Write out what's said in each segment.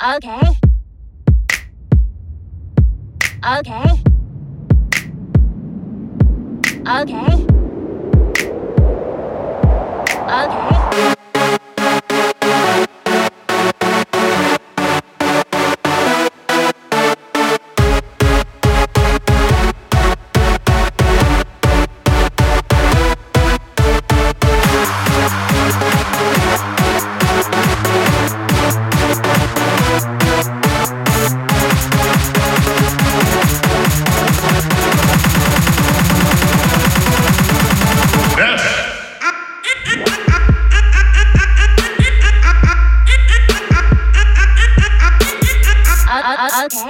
Okay. Okay. Okay. Okay.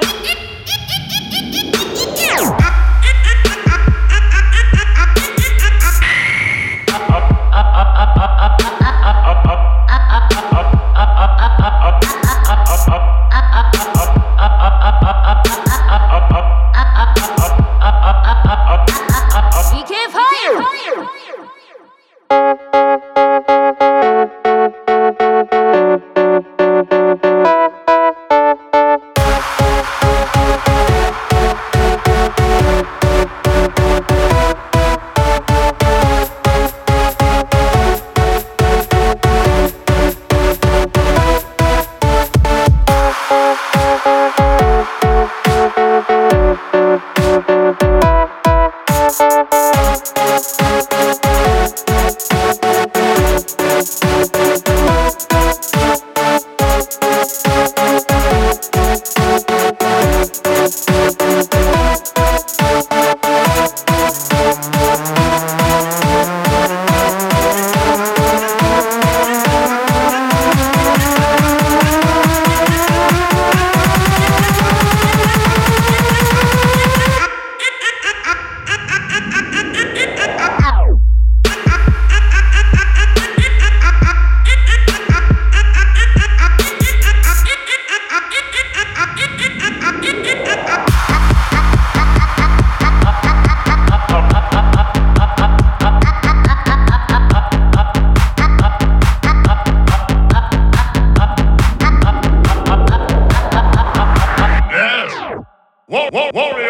Wa- wa- Wario.